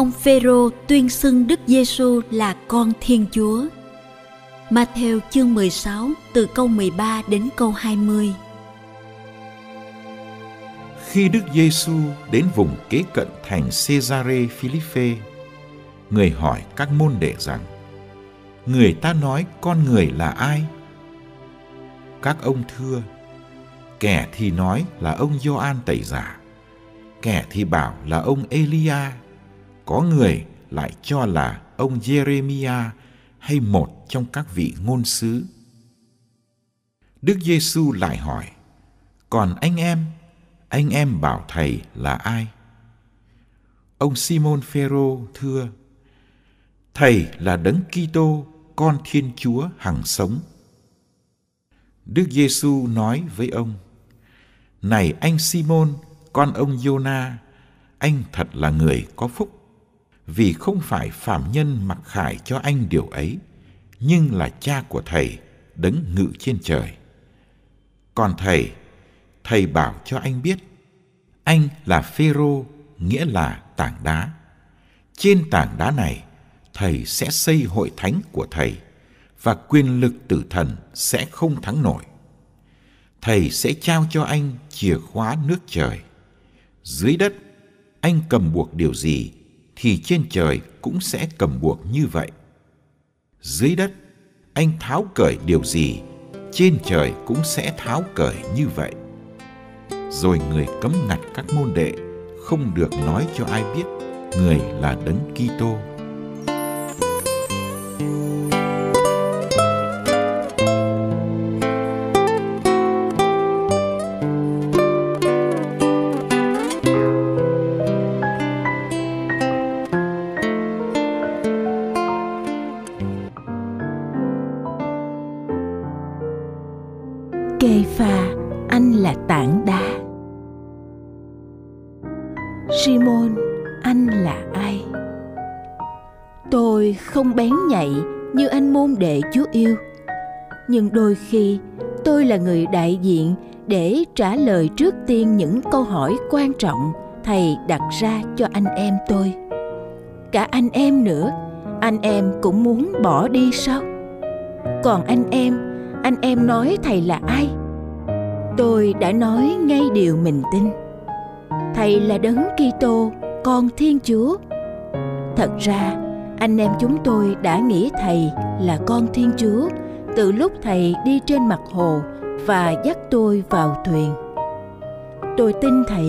Ông Phêrô tuyên xưng Đức Giêsu là con Thiên Chúa. Matthew chương 16 từ câu 13 đến câu 20. Khi Đức Giêsu đến vùng kế cận thành Caesare Philippe, người hỏi các môn đệ rằng: Người ta nói con người là ai? Các ông thưa: Kẻ thì nói là ông Gioan Tẩy Giả, kẻ thì bảo là ông Elia, có người lại cho là ông Jeremiah hay một trong các vị ngôn sứ. Đức Giêsu lại hỏi: "Còn anh em, anh em bảo thầy là ai?" Ông Simon Phêrô thưa: "Thầy là Đấng Kitô, con Thiên Chúa hằng sống." Đức Giêsu nói với ông: "Này anh Simon, con ông Giô-na, anh thật là người có phúc vì không phải phạm nhân mặc khải cho anh điều ấy, nhưng là cha của thầy đấng ngự trên trời. Còn thầy, thầy bảo cho anh biết, anh là Phêrô, nghĩa là tảng đá. Trên tảng đá này, thầy sẽ xây hội thánh của thầy và quyền lực tử thần sẽ không thắng nổi. Thầy sẽ trao cho anh chìa khóa nước trời. Dưới đất, anh cầm buộc điều gì thì trên trời cũng sẽ cầm buộc như vậy. Dưới đất, anh tháo cởi điều gì, trên trời cũng sẽ tháo cởi như vậy. Rồi người cấm ngặt các môn đệ không được nói cho ai biết người là đấng Kitô. Kê pha, anh là tảng đá. Simon, anh là ai? Tôi không bén nhạy như anh môn đệ chúa yêu, nhưng đôi khi tôi là người đại diện để trả lời trước tiên những câu hỏi quan trọng thầy đặt ra cho anh em tôi. Cả anh em nữa, anh em cũng muốn bỏ đi sao? Còn anh em anh em nói thầy là ai? Tôi đã nói ngay điều mình tin. Thầy là đấng kitô, con thiên chúa. Thật ra, anh em chúng tôi đã nghĩ thầy là con thiên chúa từ lúc thầy đi trên mặt hồ và dắt tôi vào thuyền. Tôi tin thầy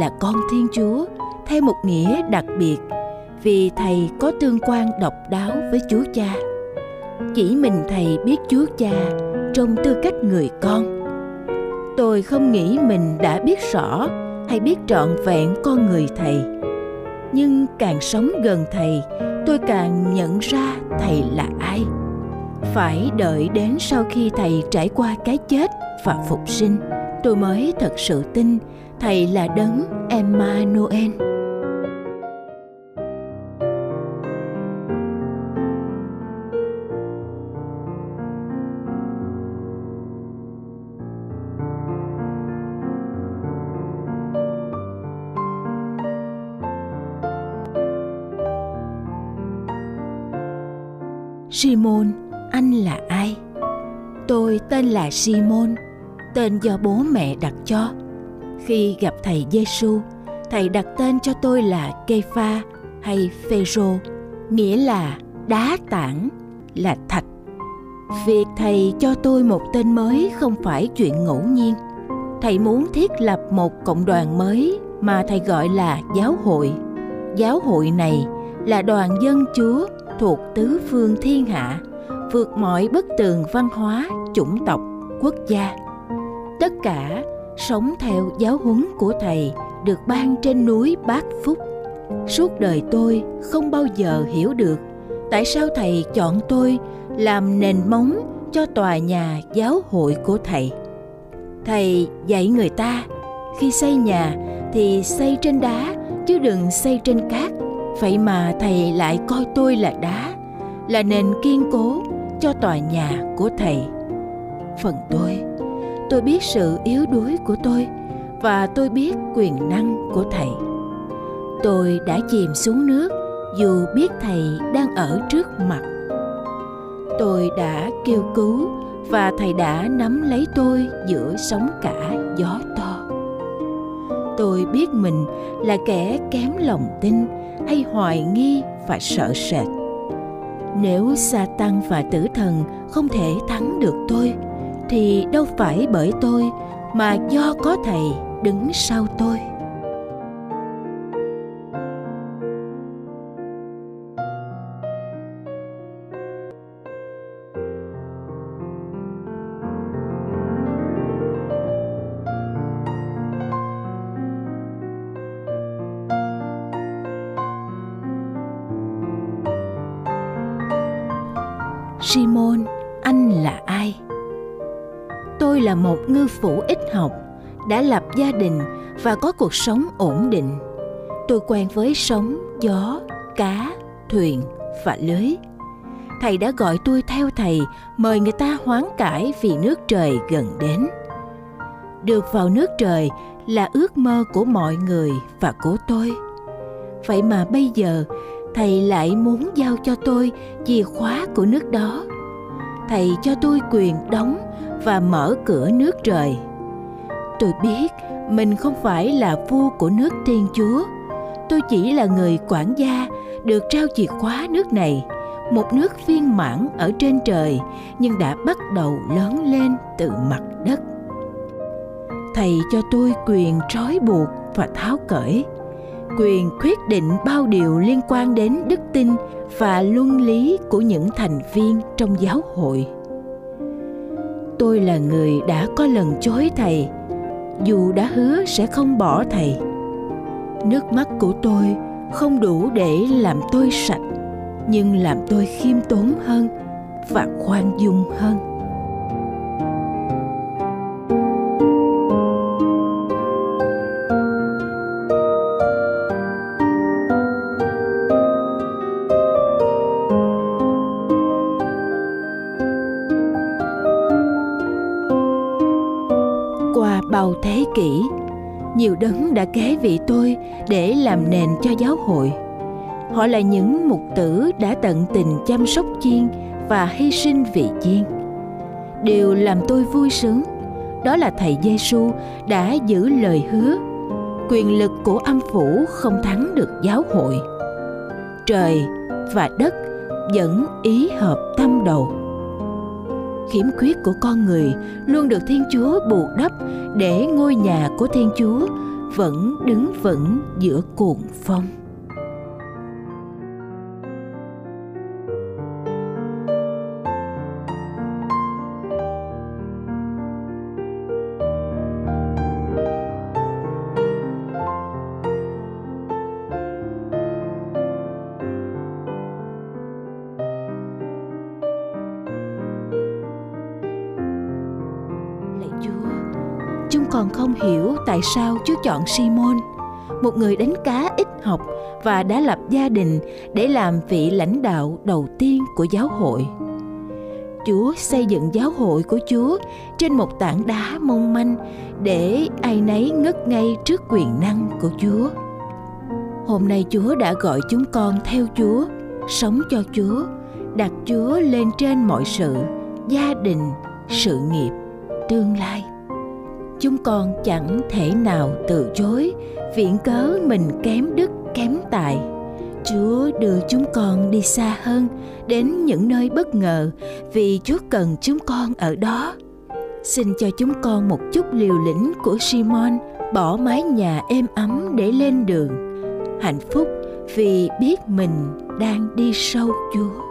là con thiên chúa theo một nghĩa đặc biệt vì thầy có tương quan độc đáo với chúa cha. Chỉ mình thầy biết chúa cha trong tư cách người con. Tôi không nghĩ mình đã biết rõ hay biết trọn vẹn con người thầy. Nhưng càng sống gần thầy, tôi càng nhận ra thầy là ai. Phải đợi đến sau khi thầy trải qua cái chết và phục sinh, tôi mới thật sự tin thầy là đấng emmanuel. Simon, anh là ai? Tôi tên là Simon, tên do bố mẹ đặt cho. Khi gặp thầy Giêsu, thầy đặt tên cho tôi là Kepha hay Phêrô, nghĩa là đá tảng, là thạch. Việc thầy cho tôi một tên mới không phải chuyện ngẫu nhiên. Thầy muốn thiết lập một cộng đoàn mới mà thầy gọi là giáo hội. Giáo hội này là đoàn dân Chúa thuộc tứ phương thiên hạ, vượt mọi bức tường văn hóa, chủng tộc, quốc gia. Tất cả sống theo giáo huấn của thầy được ban trên núi Bát Phúc. Suốt đời tôi không bao giờ hiểu được tại sao thầy chọn tôi làm nền móng cho tòa nhà giáo hội của thầy. Thầy dạy người ta khi xây nhà thì xây trên đá chứ đừng xây trên cát. Vậy mà thầy lại coi tôi là đá, là nền kiên cố cho tòa nhà của thầy. Phần tôi, tôi biết sự yếu đuối của tôi và tôi biết quyền năng của thầy. Tôi đã chìm xuống nước dù biết thầy đang ở trước mặt. Tôi đã kêu cứu và thầy đã nắm lấy tôi giữa sóng cả gió to. Tôi biết mình là kẻ kém lòng tin hay hoài nghi và sợ sệt. Nếu sa tăng và tử thần không thể thắng được tôi, thì đâu phải bởi tôi mà do có thầy đứng sau tôi là một ngư phủ ít học, đã lập gia đình và có cuộc sống ổn định. Tôi quen với sóng, gió, cá, thuyền và lưới. Thầy đã gọi tôi theo thầy, mời người ta hoán cải vì nước trời gần đến. Được vào nước trời là ước mơ của mọi người và của tôi. Vậy mà bây giờ thầy lại muốn giao cho tôi chìa khóa của nước đó thầy cho tôi quyền đóng và mở cửa nước trời. Tôi biết mình không phải là vua của nước thiên chúa. Tôi chỉ là người quản gia được trao chìa khóa nước này, một nước viên mãn ở trên trời, nhưng đã bắt đầu lớn lên từ mặt đất. Thầy cho tôi quyền trói buộc và tháo cởi, quyền quyết định bao điều liên quan đến đức tin và luân lý của những thành viên trong giáo hội tôi là người đã có lần chối thầy, dù đã hứa sẽ không bỏ thầy. Nước mắt của tôi không đủ để làm tôi sạch, nhưng làm tôi khiêm tốn hơn và khoan dung hơn. Kỷ nhiều đấng đã kế vị tôi để làm nền cho giáo hội. Họ là những mục tử đã tận tình chăm sóc chiên và hy sinh vì chiên. Điều làm tôi vui sướng, đó là thầy Giêsu đã giữ lời hứa, quyền lực của âm phủ không thắng được giáo hội. Trời và đất vẫn ý hợp tâm đầu khiếm khuyết của con người, luôn được thiên chúa bù đắp để ngôi nhà của thiên chúa vẫn đứng vững giữa cuồng phong. Còn không hiểu tại sao Chúa chọn Simon, một người đánh cá ít học và đã lập gia đình để làm vị lãnh đạo đầu tiên của giáo hội. Chúa xây dựng giáo hội của Chúa trên một tảng đá mong manh để ai nấy ngất ngay trước quyền năng của Chúa. Hôm nay Chúa đã gọi chúng con theo Chúa, sống cho Chúa, đặt Chúa lên trên mọi sự, gia đình, sự nghiệp tương lai chúng con chẳng thể nào từ chối. Viện cớ mình kém đức, kém tài. Chúa đưa chúng con đi xa hơn, đến những nơi bất ngờ, vì chúa cần chúng con ở đó. Xin cho chúng con một chút liều lĩnh của simon, bỏ mái nhà êm ấm để lên đường. Hạnh phúc vì biết mình đang đi sâu chúa.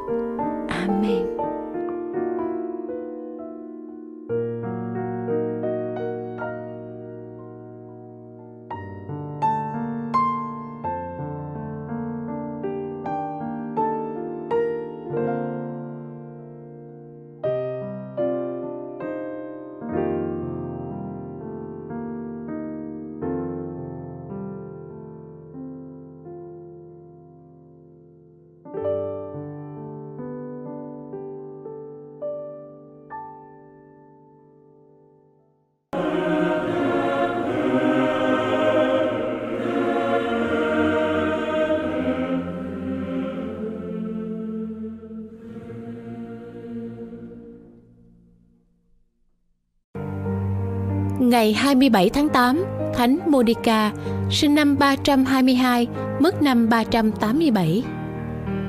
Ngày 27 tháng 8, Thánh Monica, sinh năm 322, mất năm 387.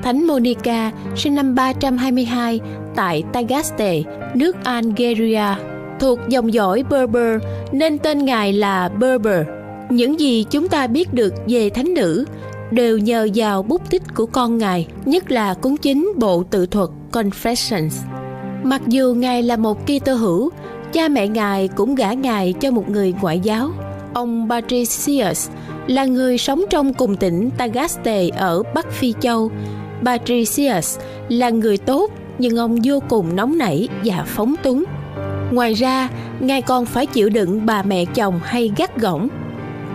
Thánh Monica, sinh năm 322 tại Tagaste, nước Algeria, thuộc dòng dõi Berber nên tên ngài là Berber. Những gì chúng ta biết được về thánh nữ đều nhờ vào bút tích của con ngài, nhất là cuốn chính bộ tự thuật Confessions. Mặc dù ngài là một Kitô hữu, cha mẹ ngài cũng gả ngài cho một người ngoại giáo. Ông Patricius là người sống trong cùng tỉnh Tagaste ở Bắc Phi Châu. Patricius là người tốt nhưng ông vô cùng nóng nảy và phóng túng. Ngoài ra, ngài còn phải chịu đựng bà mẹ chồng hay gắt gỏng.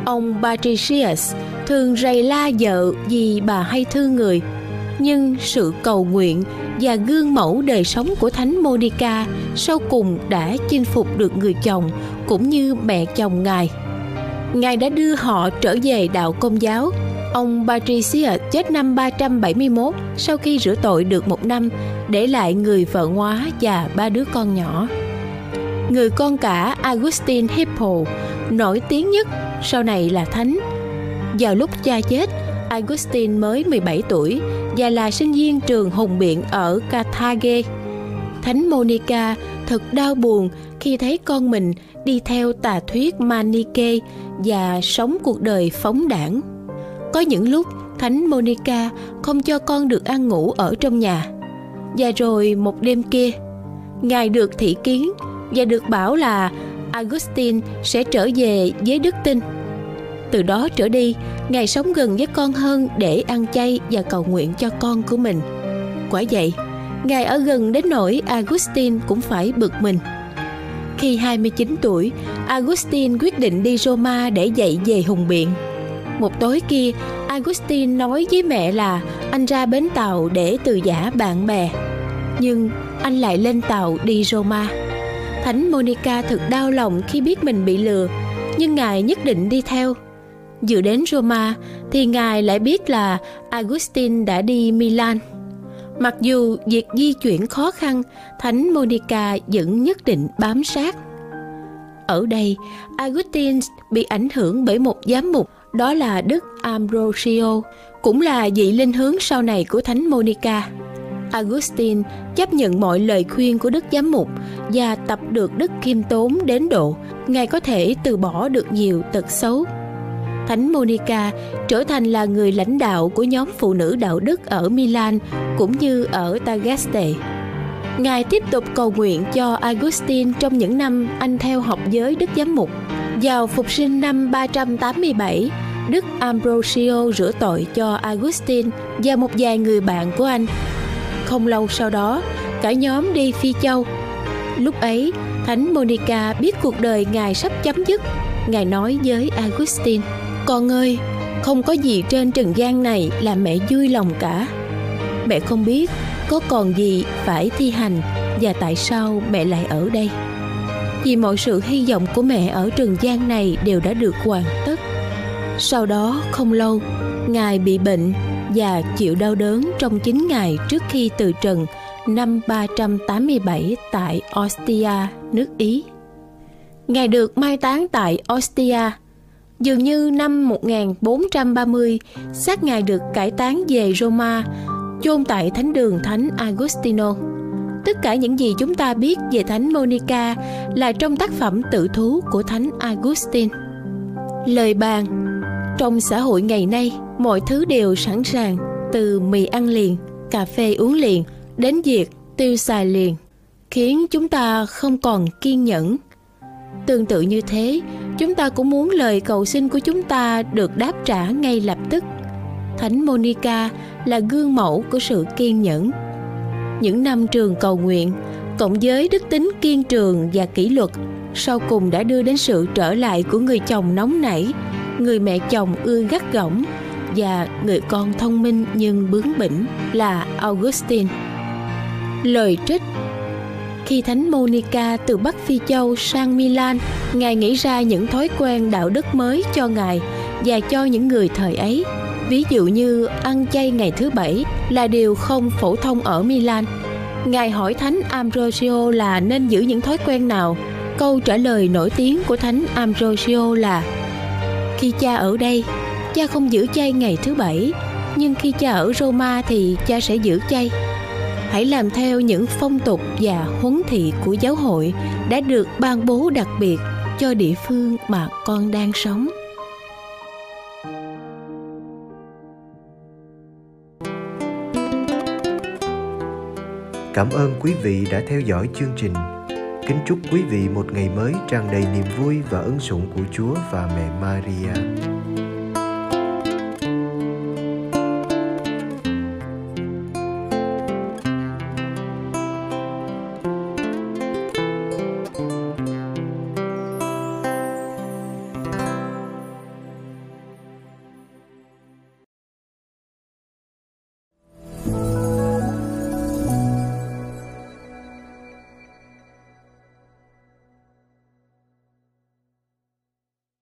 Ông Patricius thường rầy la vợ vì bà hay thương người. Nhưng sự cầu nguyện và gương mẫu đời sống của Thánh Monica sau cùng đã chinh phục được người chồng cũng như mẹ chồng ngài. Ngài đã đưa họ trở về đạo công giáo. Ông Patricia chết năm 371 sau khi rửa tội được một năm, để lại người vợ ngoá và ba đứa con nhỏ. Người con cả Augustine Hippo, nổi tiếng nhất, sau này là thánh. Vào lúc cha chết, Augustine mới 17 tuổi và là sinh viên trường Hùng Biện ở Carthage. Thánh Monica thật đau buồn khi thấy con mình đi theo tà thuyết Maniche và sống cuộc đời phóng đảng. Có những lúc Thánh Monica không cho con được ăn ngủ ở trong nhà. Và rồi một đêm kia, Ngài được thị kiến và được bảo là Augustine sẽ trở về với đức tin. Từ đó trở đi, Ngài sống gần với con hơn để ăn chay và cầu nguyện cho con của mình. Quả vậy, Ngài ở gần đến nỗi Augustine cũng phải bực mình. Khi 29 tuổi, Augustine quyết định đi Roma để dạy về hùng biện. Một tối kia, Augustine nói với mẹ là anh ra bến tàu để từ giả bạn bè. Nhưng anh lại lên tàu đi Roma. Thánh Monica thật đau lòng khi biết mình bị lừa, nhưng ngài nhất định đi theo. Vừa đến Roma thì ngài lại biết là Augustine đã đi Milan. Mặc dù việc di chuyển khó khăn, Thánh Monica vẫn nhất định bám sát. Ở đây, Augustine bị ảnh hưởng bởi một giám mục, đó là Đức Ambrosio, cũng là vị linh hướng sau này của Thánh Monica. Augustine chấp nhận mọi lời khuyên của Đức Giám mục và tập được đức khiêm tốn đến độ Ngài có thể từ bỏ được nhiều tật xấu. Thánh Monica trở thành là người lãnh đạo của nhóm phụ nữ đạo đức ở Milan cũng như ở Tagaste. Ngài tiếp tục cầu nguyện cho Augustine trong những năm anh theo học giới Đức Giám Mục. Vào phục sinh năm 387, Đức Ambrosio rửa tội cho Augustine và một vài người bạn của anh. Không lâu sau đó, cả nhóm đi Phi Châu. Lúc ấy, Thánh Monica biết cuộc đời Ngài sắp chấm dứt. Ngài nói với Augustine, con ơi, không có gì trên trần gian này làm mẹ vui lòng cả. Mẹ không biết có còn gì phải thi hành và tại sao mẹ lại ở đây. Vì mọi sự hy vọng của mẹ ở trần gian này đều đã được hoàn tất. Sau đó không lâu, Ngài bị bệnh và chịu đau đớn trong 9 ngày trước khi từ trần năm 387 tại Ostia, nước Ý. Ngài được mai táng tại Ostia. Dường như năm 1430, xác Ngài được cải táng về Roma, chôn tại thánh đường Thánh Agostino. Tất cả những gì chúng ta biết về Thánh Monica là trong tác phẩm tự thú của Thánh Augustine. Lời bàn Trong xã hội ngày nay, mọi thứ đều sẵn sàng, từ mì ăn liền, cà phê uống liền, đến việc tiêu xài liền, khiến chúng ta không còn kiên nhẫn. Tương tự như thế, chúng ta cũng muốn lời cầu xin của chúng ta được đáp trả ngay lập tức. Thánh Monica là gương mẫu của sự kiên nhẫn. Những năm trường cầu nguyện, cộng với đức tính kiên trường và kỷ luật, sau cùng đã đưa đến sự trở lại của người chồng nóng nảy, người mẹ chồng ưa gắt gỏng và người con thông minh nhưng bướng bỉnh là Augustine. Lời trích khi Thánh Monica từ Bắc Phi Châu sang Milan, Ngài nghĩ ra những thói quen đạo đức mới cho Ngài và cho những người thời ấy. Ví dụ như ăn chay ngày thứ bảy là điều không phổ thông ở Milan. Ngài hỏi Thánh Ambrosio là nên giữ những thói quen nào. Câu trả lời nổi tiếng của Thánh Ambrosio là Khi cha ở đây, cha không giữ chay ngày thứ bảy, nhưng khi cha ở Roma thì cha sẽ giữ chay hãy làm theo những phong tục và huấn thị của giáo hội đã được ban bố đặc biệt cho địa phương mà con đang sống Cảm ơn quý vị đã theo dõi chương trình. Kính chúc quý vị một ngày mới tràn đầy niềm vui và ân sủng của Chúa và mẹ Maria.